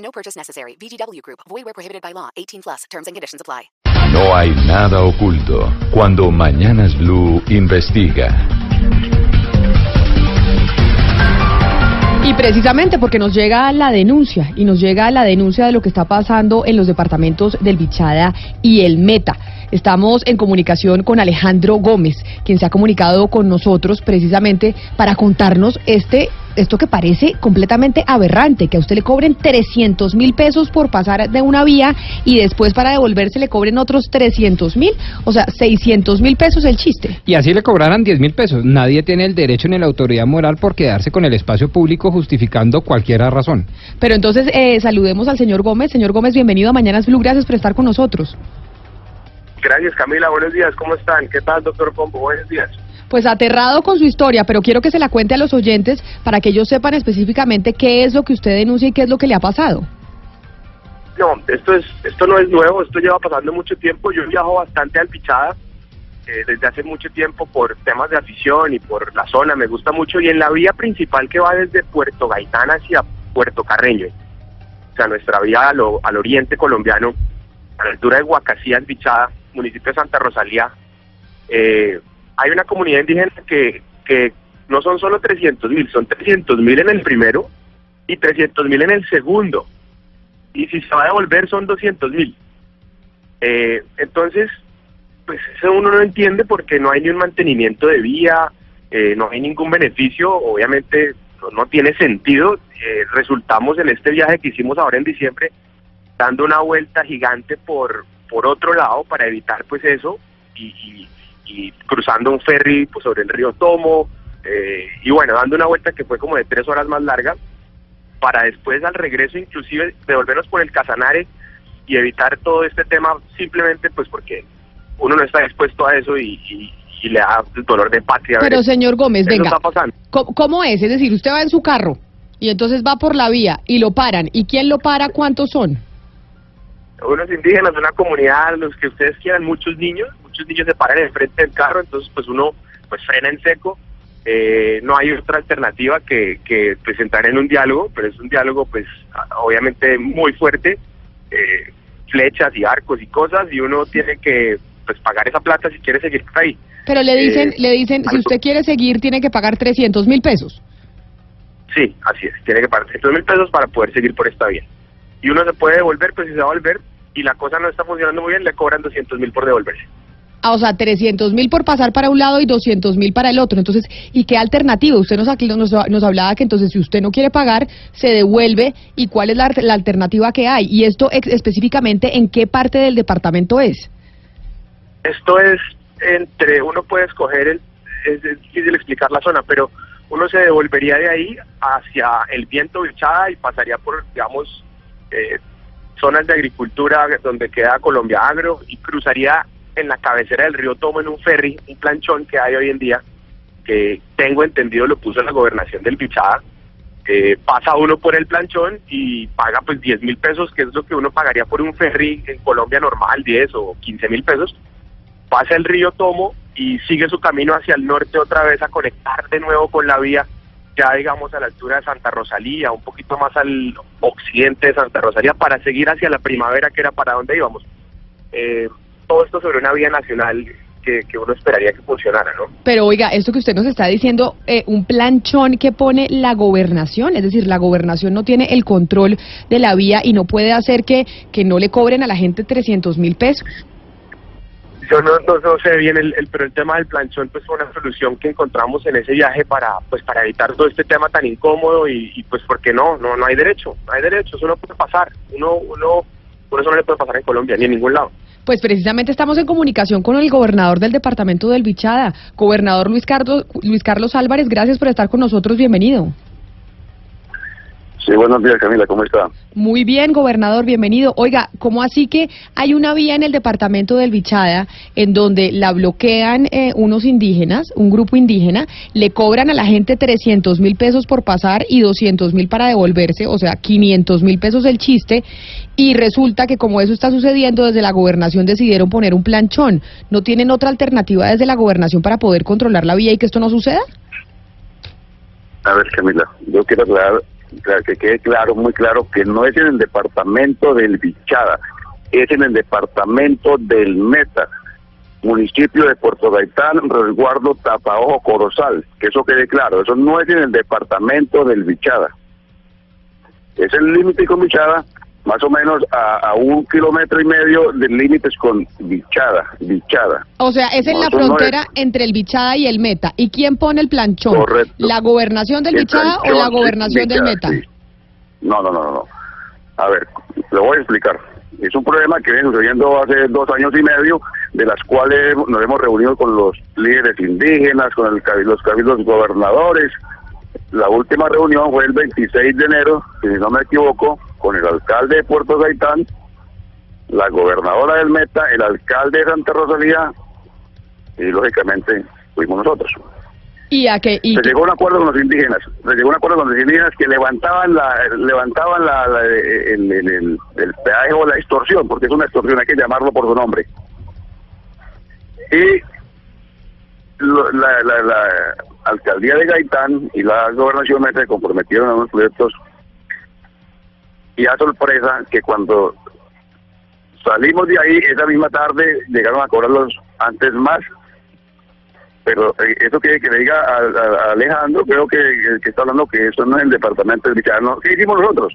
No purchase necessary. VGW Group. Void where prohibited by law. 18 plus. Terms and conditions apply. No hay nada oculto cuando Mañanas Blue investiga. Y precisamente porque nos llega la denuncia, y nos llega la denuncia de lo que está pasando en los departamentos del Bichada y el Meta. Estamos en comunicación con Alejandro Gómez, quien se ha comunicado con nosotros precisamente para contarnos este esto que parece completamente aberrante, que a usted le cobren 300 mil pesos por pasar de una vía y después para devolverse le cobren otros 300 mil, o sea, 600 mil pesos el chiste. Y así le cobraran 10 mil pesos. Nadie tiene el derecho ni la autoridad moral por quedarse con el espacio público justificando cualquier razón. Pero entonces eh, saludemos al señor Gómez. Señor Gómez, bienvenido a Mañanas Blue. Gracias por estar con nosotros. Gracias Camila, buenos días, ¿cómo están? ¿Qué tal, doctor Pombo? Buenos días. Pues aterrado con su historia, pero quiero que se la cuente a los oyentes para que ellos sepan específicamente qué es lo que usted denuncia y qué es lo que le ha pasado. No, esto es esto no es nuevo, esto lleva pasando mucho tiempo. Yo viajo bastante al Pichada eh, desde hace mucho tiempo por temas de afición y por la zona, me gusta mucho. Y en la vía principal que va desde Puerto Gaitán hacia Puerto Carreño, o sea, nuestra vía al, al oriente colombiano, a la altura de Huacasías, Bichada, municipio de Santa Rosalía, eh, hay una comunidad indígena que, que no son solo 300 mil, son 300 mil en el primero y 300 mil en el segundo. Y si se va a devolver son 200 mil. Eh, entonces, pues eso uno no entiende porque no hay ni un mantenimiento de vía, eh, no hay ningún beneficio, obviamente no, tiene sentido. Eh, resultamos en este viaje que hicimos ahora en diciembre dando una vuelta gigante por, por otro lado para evitar pues eso y, y, cruzando un ferry pues, sobre el río Tomo eh, y bueno, dando una vuelta que fue como de tres horas más larga para después al regreso inclusive devolvernos por el Casanare y evitar todo este tema simplemente pues porque uno no está dispuesto a eso y, le da el dolor de patria. Pero señor Gómez, venga, ¿cómo, ¿cómo es? Es decir, usted va en su carro y entonces va por la vía y lo paran. ¿Y quién lo para? ¿Cuántos son? Unos indígenas, una comunidad, los que ustedes quieran, muchos niños, muchos niños se paran enfrente del carro, entonces pues uno pues frena en seco, eh, no hay otra alternativa que, que presentar en un diálogo, pero es un diálogo pues obviamente muy fuerte, eh, flechas y arcos y cosas, y uno tiene que pues pagar esa plata si quiere seguir por ahí. Pero le dicen, eh, le dicen, si usted quiere seguir, tiene que pagar 300 mil pesos. Sí, así es, tiene que pagar 300 mil pesos para poder seguir por esta vía. Y uno se puede devolver, pues si se va a volver, y la cosa no está funcionando muy bien, le cobran 200 mil por devolverse. Ah, o sea, 300 mil por pasar para un lado y 200 mil para el otro. Entonces, ¿y qué alternativa? Usted nos, nos, nos, hablaba que entonces si usted no quiere pagar, se devuelve. ¿Y cuál es la, la alternativa que hay? ¿Y esto específicamente en qué parte del departamento es? Esto es entre, uno puede escoger, el, es difícil explicar la zona, pero uno se devolvería de ahí hacia el viento bichada y pasaría por, digamos, eh, zonas de agricultura donde queda Colombia Agro y cruzaría en la cabecera del río Tomo en un ferry, un planchón que hay hoy en día, que tengo entendido lo puso la gobernación del Bichada. pasa uno por el planchón y paga pues 10 mil pesos, que es lo que uno pagaría por un ferry en Colombia normal, 10 o 15 mil pesos. Pasa el río Tomo y sigue su camino hacia el norte otra vez a conectar de nuevo con la vía ya digamos a la altura de Santa Rosalía, un poquito más al occidente de Santa Rosalía, para seguir hacia la primavera, que era para donde íbamos. Eh, todo esto sobre una vía nacional que, uno esperaría que funcionara, ¿no? Pero oiga, esto que usted nos está diciendo, eh, un planchón que pone la gobernación, es decir, la gobernación no tiene el control de la vía y no puede hacer que, que no le cobren a la gente 300 mil pesos. Yo no, no, sé bien, el, pero el tema del planchón pues fue una solución que encontramos en ese viaje para pues para evitar todo este tema tan incómodo y, pues porque no, no no hay derecho, no hay derecho, eso no puede pasar, uno uno por eso no le puede pasar en Colombia ni en ningún lado. Pues precisamente estamos en comunicación con el gobernador del departamento del Bichada, gobernador Luis Carlos Luis Carlos Álvarez, gracias por estar con nosotros, bienvenido. Sí, buenos días Camila, ¿cómo está? Muy bien, gobernador, bienvenido. Oiga, ¿cómo así que hay una vía en el departamento del Bichada en donde la bloquean eh, unos indígenas, un grupo indígena, le cobran a la gente 300 mil pesos por pasar y 200 mil para devolverse, o sea, 500 mil pesos el chiste, y resulta que como eso está sucediendo, desde la gobernación decidieron poner un planchón. ¿No tienen otra alternativa desde la gobernación para poder controlar la vía y que esto no suceda? A ver Camila, yo quiero aclarar que quede claro, muy claro, que no es en el departamento del Bichada, es en el departamento del Meta, municipio de Puerto Gaitán, resguardo Tapaojo, Corozal, que eso quede claro, eso no es en el departamento del Bichada. Es el límite con Bichada, más o menos a, un kilómetro y medio de límites con Bichada, Bichada. O sea, es en la frontera entre el Bichada y el Meta. ¿Y quién pone el planchón? Correcto. ¿La gobernación del Bichada o la gobernación del Meta? No, no, no, no. A ver, lo voy a explicar. Es un problema que viene sucediendo hace dos años y medio, de las cuales nos hemos reunido con los líderes indígenas, con el, los cabildos gobernadores. La última reunión fue el 26 de enero, si no me equivoco, con el alcalde de Puerto Gaitán, la gobernadora del Meta, el alcalde de Santa Rosalía y lógicamente fuimos nosotros. ¿Y a qué? se llegó a un acuerdo con los indígenas, se llegó a un acuerdo con los indígenas que levantaban la levantaban la, el, el, el, peaje o la extorsión, porque es una extorsión, hay que llamarlo por su nombre. Y la, la, la, alcaldía de Gaitán y la gobernación Meta se comprometieron a unos proyectos y a sorpresa que cuando salimos de ahí, esa misma tarde llegaron a cobrarlos antes más. Pero eh, eso que, que le diga a, Alejandro, creo que, que está hablando que eso no es el departamento de Bichada. ¿Qué hicimos nosotros?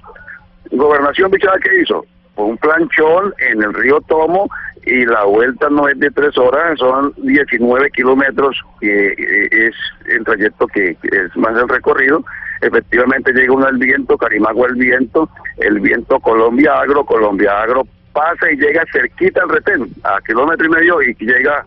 Gobernación Bichada, ¿qué hizo? Un planchón en el río Tomo y la vuelta no es de tres horas, son 19 kilómetros, que eh, es el trayecto que, es más el recorrido. Efectivamente llega uno al viento, Carimagua el viento, el viento Colombia Agro, Colombia Agro pasa y llega cerquita al retén, a kilómetro y medio y llega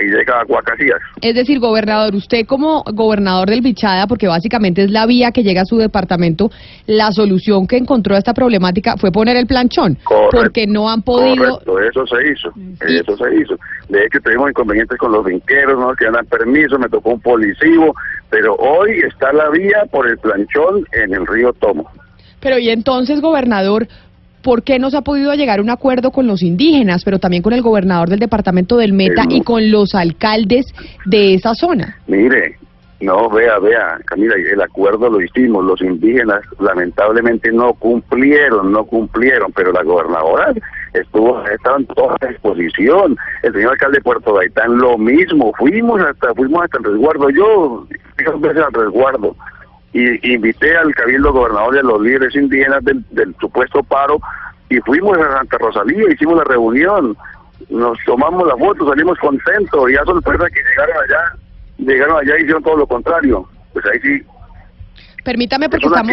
y llega a Guacasías. Es decir, gobernador, usted como gobernador del Bichada, porque básicamente es la vía que llega a su departamento, la solución que encontró a esta problemática fue poner el planchón, porque no han podido... Correcto, eso se hizo, eso se hizo. De hecho, tuvimos inconvenientes con los vinqueros, ¿no? que dan permiso, me tocó un policivo, pero hoy está la vía por el planchón en el río Tomo. Pero y entonces, gobernador, ¿por qué no se ha podido llegar a un acuerdo con los indígenas, pero también con el gobernador del departamento del Meta y con los alcaldes de esa zona? Mire, no, vea, vea, Camila, el acuerdo lo hicimos, los indígenas lamentablemente no cumplieron, no cumplieron, pero la gobernadora estuvo, estaba en toda la exposición, el señor alcalde de Puerto Gaitán lo mismo, fuimos hasta, fuimos hasta el resguardo, yo, veces al resguardo, y invité al cabildo gobernador y a los líderes indígenas del, supuesto paro y fuimos a Santa Rosalía, hicimos la reunión, nos tomamos la foto, salimos contentos y a sorpresa que llegaron allá, llegaron allá y hicieron todo lo contrario. Pues ahí sí. Permítame porque estamos...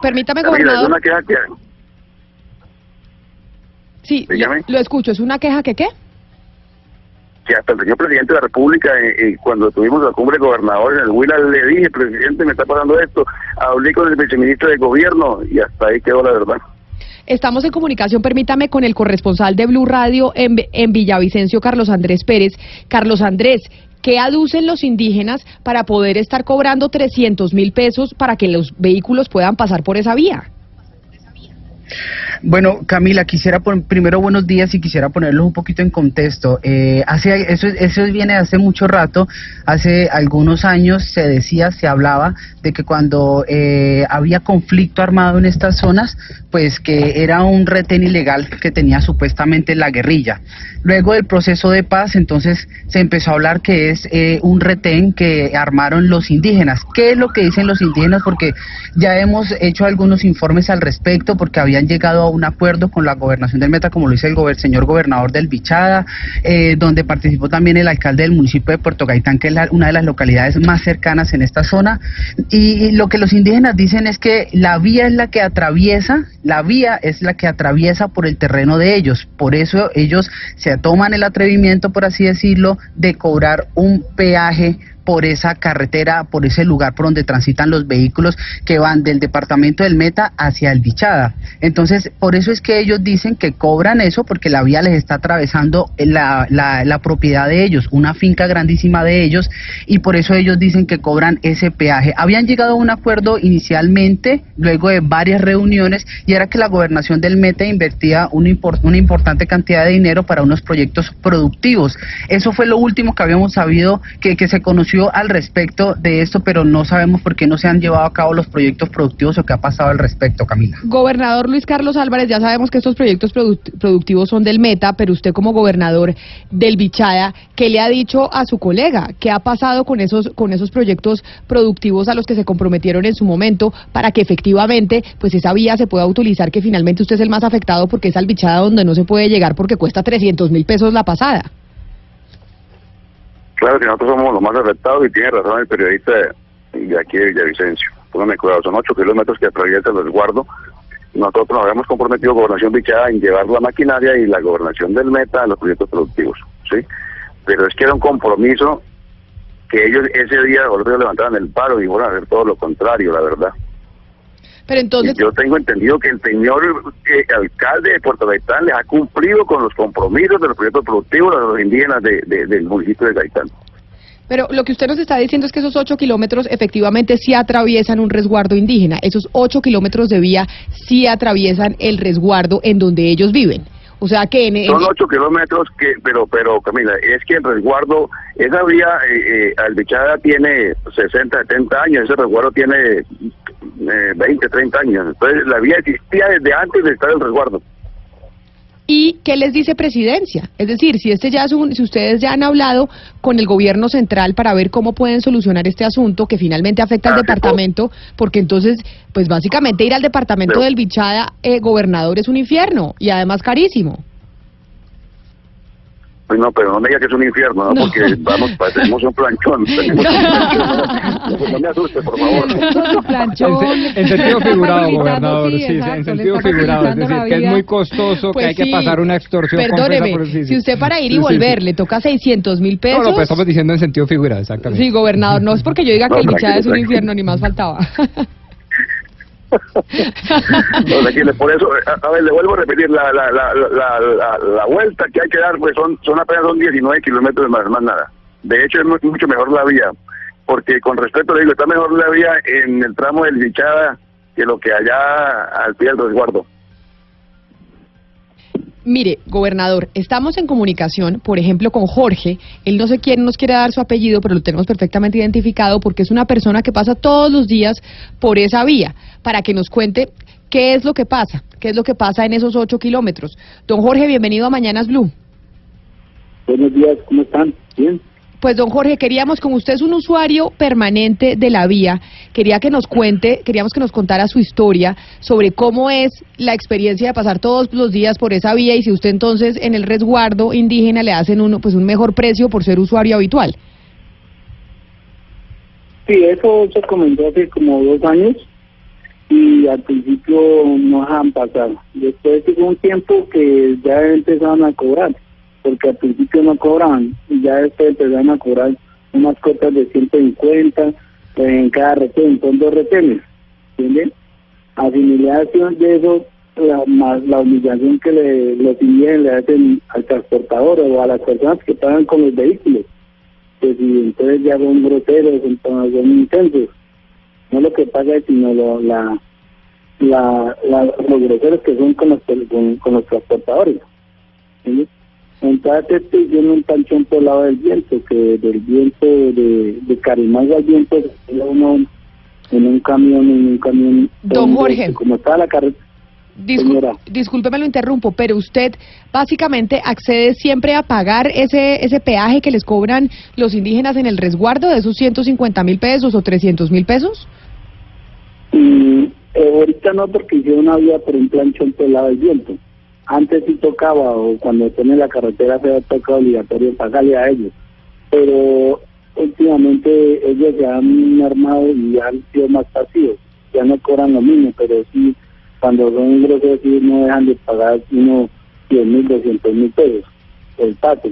Permítame, gobernador. Es una queja que... Sí, lo escucho. ¿Es una queja que qué? Que hasta el señor presidente de la República, eh, eh, cuando tuvimos la cumbre de gobernadores en el Huila, le dije, presidente, me está pasando esto, hablé con el viceministro de gobierno y hasta ahí quedó la verdad. Estamos en comunicación, permítame, con el corresponsal de Blue Radio en, en Villavicencio, Carlos Andrés Pérez. Carlos Andrés, ¿qué aducen los indígenas para poder estar cobrando 300 mil pesos para que los vehículos puedan pasar por esa vía? Bueno, Camila, quisiera poner, primero buenos días y quisiera ponerlos un poquito en contexto. Eh, hace, eso, eso viene hace mucho rato, hace algunos años se decía, se hablaba de que cuando eh, había conflicto armado en estas zonas, pues que era un retén ilegal que tenía supuestamente la guerrilla. Luego del proceso de paz, entonces se empezó a hablar que es eh, un retén que armaron los indígenas. ¿Qué es lo que dicen los indígenas? Porque ya hemos hecho algunos informes al respecto, porque habían llegado a un acuerdo con la gobernación del Meta, como lo dice el señor gobernador del Bichada, eh, donde participó también el alcalde del municipio de Puerto Gaitán, que es la- una de las localidades más cercanas en esta zona. Y lo que los indígenas dicen es que la vía es la que atraviesa, la vía es la que atraviesa por el terreno de ellos. Por eso ellos se toman el atrevimiento, por así decirlo, de cobrar un peaje por esa carretera, por ese lugar por donde transitan los vehículos que van del departamento del Meta hacia el Bichada. Entonces, por eso es que ellos dicen que cobran eso porque la vía les está atravesando la, la, propiedad de ellos, una finca grandísima de ellos, y por eso ellos dicen que cobran ese peaje. Habían llegado a un acuerdo inicialmente, luego de varias reuniones, y era que la gobernación del Meta invertía una, impor- una importante cantidad de dinero para unos proyectos productivos. Eso fue lo último que habíamos sabido que, que se conoció al respecto de esto, pero no sabemos por qué no se han llevado a cabo los proyectos productivos o qué ha pasado al respecto, Camila. Gobernador Luis Carlos Álvarez, ya sabemos que estos proyectos product- productivos son del Meta, pero usted como gobernador del Bichada, ¿qué le ha dicho a su colega? ¿Qué ha pasado con esos con esos proyectos productivos a los que se comprometieron en su momento para que efectivamente pues esa vía se pueda utilizar, que finalmente usted es el más afectado porque es al Bichada donde no se puede llegar porque cuesta 300 mil pesos la pasada? Claro que nosotros somos los más afectados y tiene razón el periodista de, aquí de Villavicencio. Póngame cuidado, son 8 kilómetros que atraviesa el resguardo. Nosotros nos habíamos comprometido, Gobernación Bichada, en llevar la maquinaria y la Gobernación del Meta a los proyectos productivos. ¿sí? Pero es que era un compromiso que ellos ese día volvieron levantaban el paro y fueron a hacer todo lo contrario, la verdad. Pero entonces, yo tengo entendido que el señor eh, alcalde de Puerto Gaitán les ha cumplido con los compromisos de los proyectos productivos a los indígenas de- de- del municipio de Gaitán. pero lo que usted nos está diciendo es que esos 8 kilómetros efectivamente sí atraviesan un resguardo indígena. Esos 8 kilómetros de vía sí atraviesan el resguardo en donde ellos viven. O sea que en, en- Son ocho kilómetros, que, pero, pero Camila, es que el resguardo, esa vía eh, eh, Albichada tiene 60, 70 años, ese resguardo tiene eh, 20, 30 años. Entonces la vía existía desde antes de estar el resguardo. ¿Y qué les dice presidencia? Es decir, si este ya es un, si ustedes ya han hablado con el gobierno central para ver cómo pueden solucionar este asunto que finalmente afecta al Ah, departamento, porque entonces, pues básicamente ir al departamento Pero- del Bichada, eh, gobernador, es un infierno y además carísimo. Pues no, pero no me diga que es un infierno, ¿no? No. porque vamos, tenemos un planchón. tenemos un planchón. No, no me asuste, por favor. En, se- en sentido figurado, gobernador, sí, en sentido figurado, es decir, que es muy costoso, Pues que hay que sí. pasar una extorsión Perdóneme, por- sí, sí. si usted para ir y Sí, sí, sí. volver le toca 600 mil pesos. No, no, pero estamos diciendo en sentido figurado, exactamente. Sí, gobernador, no es porque yo diga que el Bichada es un tranquilo, infierno, ni más faltaba. Por eso, a, a ver, le vuelvo a repetir, la, la, la, la, la, vuelta que hay que dar, pues son, son apenas son 19 kilómetros más, más nada. De hecho, es mu- mucho mejor la vía, porque con respeto le digo, está mejor la vía en el tramo del Bichada que lo que allá al pie del resguardo. Mire, gobernador, estamos en comunicación, por ejemplo, con Jorge. Él no sé quién nos quiere dar su apellido, pero lo tenemos perfectamente identificado porque es una persona que pasa todos los días por esa vía para que nos cuente qué es lo que pasa, qué es lo que pasa en esos ocho kilómetros. Don Jorge, bienvenido a Mañanas Blue. Buenos días, ¿cómo están? ¿Bien? Pues don Jorge, queríamos, como usted es un usuario permanente de la vía, quería que nos cuente, queríamos que nos contara su historia sobre cómo es la experiencia de pasar todos los días por esa vía y si usted entonces en el resguardo indígena le hacen uno, pues un mejor precio por ser usuario habitual. Sí, eso se comentó hace como dos años y al principio no dejaban pasar. Después de un tiempo que ya empezaron a cobrar, porque al principio no cobraban y ya después empezaron a cobrar unas cuotas de 150 en cada retén, son dos retenes, ¿entienden? Asimilación de eso, la, más la humillación que le, los indígenas le hacen al transportador o a las personas que pagan con los vehículos pues y entonces ya son groseros, entonces son intensos. No lo que pasa es sino lo, la, la, la, los groseros que son con los, con, con los transportadores. ¿Sí? Entonces estoy viendo un panchón por el lado del viento, que del viento de, de Carimago al viento uno en un camión, en un camión. Don Jorge. Como está la carretera. Discul- discúlpeme lo interrumpo, pero usted básicamente accede siempre a pagar ese ese peaje que les cobran los indígenas en el resguardo de esos 150 mil pesos o 300 mil pesos. Y Eh, ahorita no, porque hicieron una vía por un planchón por el lado del viento. Antes sí tocaba, o cuando en la carretera se ha tocado obligatorio pagarle a ellos. Pero últimamente ellos se han armado y han sido más pasivos. Ya no cobran lo mismo, pero sí, cuando son ingresos sí no dejan de pagar unos 100 mil, 200 mil pesos el pato.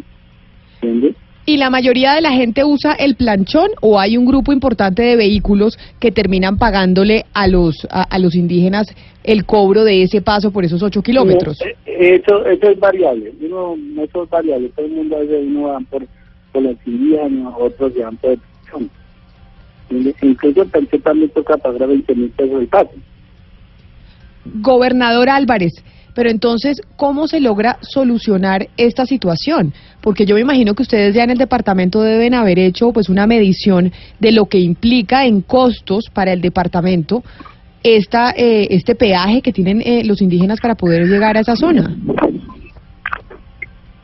¿Entiendes? ¿Y la mayoría de la gente usa el planchón o hay un grupo importante de vehículos que terminan pagándole a los a, a los indígenas el cobro de ese paso por esos ocho kilómetros? Eh, eh, Eso, eso es variable, uno, eso es variable, todo el mundo uno van por, por los indígenas, otros van por el planchón. Incluso pensé también toca pagar 20 mil pesos el pato. Gobernador Álvarez, pero entonces, ¿cómo se logra solucionar esta situación? Porque yo me imagino que ustedes ya en el departamento deben haber hecho pues una medición de lo que implica en costos para el departamento esta eh, este peaje que tienen eh, los indígenas para poder llegar a esa zona.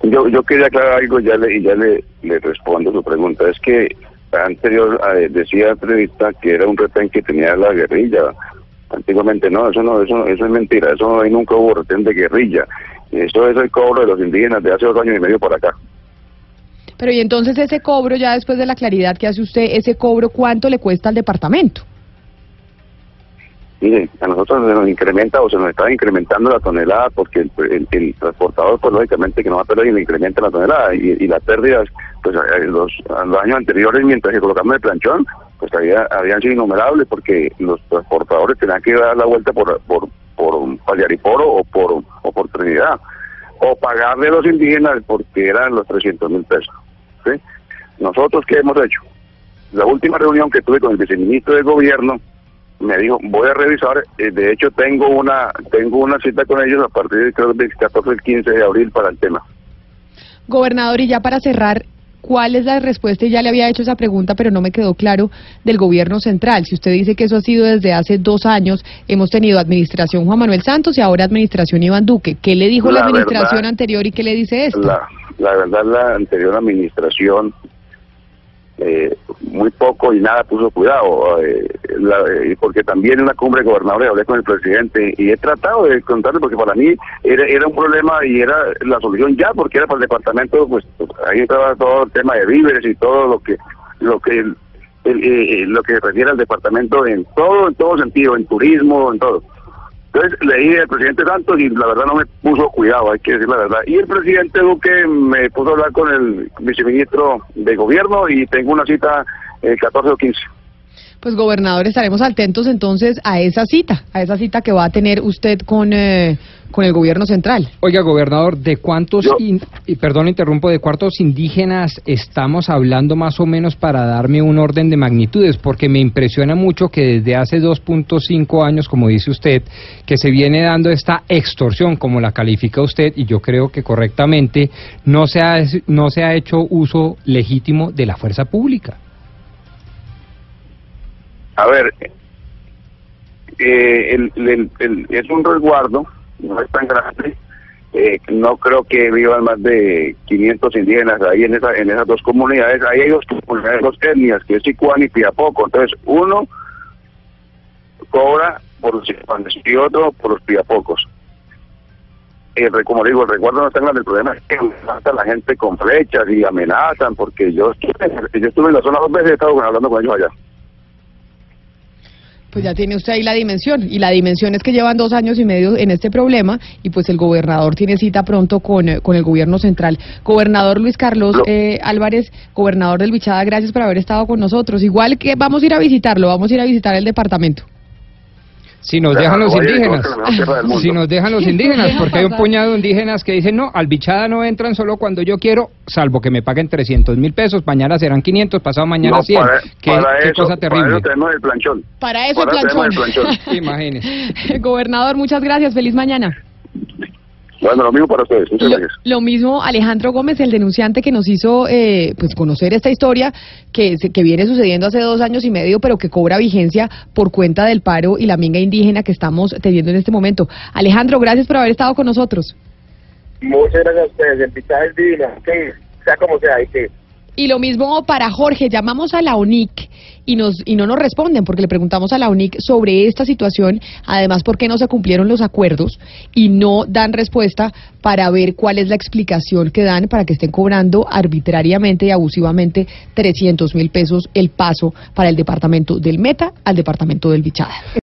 Yo, yo quería aclarar algo ya le, y ya le, respondo su pregunta. Es que anterior eh, decía la entrevista que era un retén que tenía la guerrilla. Antiguamente no, eso no, eso, eso es mentira. Eso ahí nunca hubo retén de guerrilla. Eso es el cobro de los indígenas de hace dos años y medio para acá. Pero y entonces ese cobro, ya después de la claridad que hace usted, ese cobro, ¿cuánto le cuesta al departamento? Mire, a nosotros se nos incrementa o se nos está incrementando la tonelada porque el, el- el transportador, pues lógicamente que no va a perder y le incrementa la tonelada y, y las pérdidas, pues eh, los, los años anteriores mientras que colocamos el planchón, pues había, habían sido innumerables porque los transportadores tenían que dar la vuelta por, por, por o por, o por Trinidad o pagarle a los indígenas porque eran los 300 mil pesos. ¿sí? Nosotros, ¿qué hemos hecho? La última reunión que tuve con el viceministro de gobierno, me dijo, voy a revisar, eh, de hecho tengo una tengo una cita con ellos a partir del 14 el 15 de abril para el tema. Gobernador, y ya para cerrar, ¿cuál es la respuesta? Y ya le había hecho esa pregunta, pero no me quedó claro del gobierno central. Si usted dice que eso ha sido desde hace dos años, hemos tenido administración Juan Manuel Santos y ahora administración Iván Duque. ¿Qué le dijo la, La administración verdad- anterior y qué le dice esta? La, la verdad, la anterior administración eh, muy poco y nada puso cuidado, eh, la- eh, porque también en la cumbre de gobernadores hablé con el presidente y he tratado de contarle, porque para mí era, era un problema y era la solución ya, porque era para el departamento, pues ahí estaba todo el tema de víveres y todo lo que lo que el- el- eh, lo que refiere al departamento en todo, en todo sentido, en turismo, en todo. Entonces le dije al presidente Santos y la verdad no me puso cuidado, hay que decir la verdad. Y el presidente Duque me puso a hablar con el viceministro de gobierno y tengo una cita el 14 o 15. Pues gobernador, estaremos atentos entonces a esa cita, a esa cita que va a tener usted con, eh, con el gobierno central. Oiga, gobernador, ¿de cuántos, Yo- in- y perdón, interrumpo, de cuántos indígenas estamos hablando más o menos para darme un orden de magnitudes? Porque me impresiona mucho que desde hace 2.5 años, como dice usted, que se viene dando esta extorsión, como la califica usted, y yo creo que correctamente, no se ha, no se ha hecho uso legítimo de la fuerza pública. A ver, eh, el, es un resguardo, no es tan grande. eh, no creo que vivan más de 500 indígenas ahí en, esa, en esas dos comunidades. Ahí hay dos comunidades, dos etnias, que es Sicuán y Piapoco. Entonces, uno cobra por los sicuanes y otro por los piapocos. Eh, como digo, el resguardo no está grande, el problema es que matan a la gente con flechas y amenazan, porque yo estuve, yo estuve en la zona dos veces, he estado hablando con ellos allá. Pues ya tiene usted ahí la dimensión. Y la dimensión es que llevan dos años y medio en este problema y pues el gobernador tiene cita pronto con, eh, con el gobierno central. Gobernador Luis Carlos Lo- eh, Álvarez, gobernador del Bichada, gracias por haber estado con nosotros. Igual que vamos a ir a visitarlo, vamos a ir a visitar el departamento. Si nos dejan los indígenas, si nos dejan los indígenas, porque hay un puñado de indígenas que dicen, no, al bichada no entran solo cuando yo quiero, salvo que me paguen 300 mil pesos, mañana serán 500, pasado mañana No, 100. para, qué, para qué eso, cosa terrible. Para eso tenemos el planchón. Para eso Para el planchón. el planchón. Imagínese. gobernador, muchas gracias. Feliz mañana. Bueno, lo mismo para ustedes. Muchas Lo, gracias. lo mismo Alejandro Gómez, el denunciante que nos hizo eh, pues conocer esta historia que, se- que viene sucediendo hace dos años y medio, pero que cobra vigencia por cuenta del paro y la minga indígena que estamos teniendo en este momento. Alejandro, gracias por haber estado con nosotros. Muchas gracias a ustedes. El pistaje es divino. Que sea como sea, hay que Y lo mismo para Jorge, llamamos a la ONIC y, nos, y no nos responden porque le preguntamos a la ONIC sobre esta situación, además por qué no se cumplieron los acuerdos y no dan respuesta para ver cuál es la explicación que dan para que estén cobrando arbitrariamente y abusivamente 300 mil pesos el paso para el departamento del Meta al departamento del Bichada.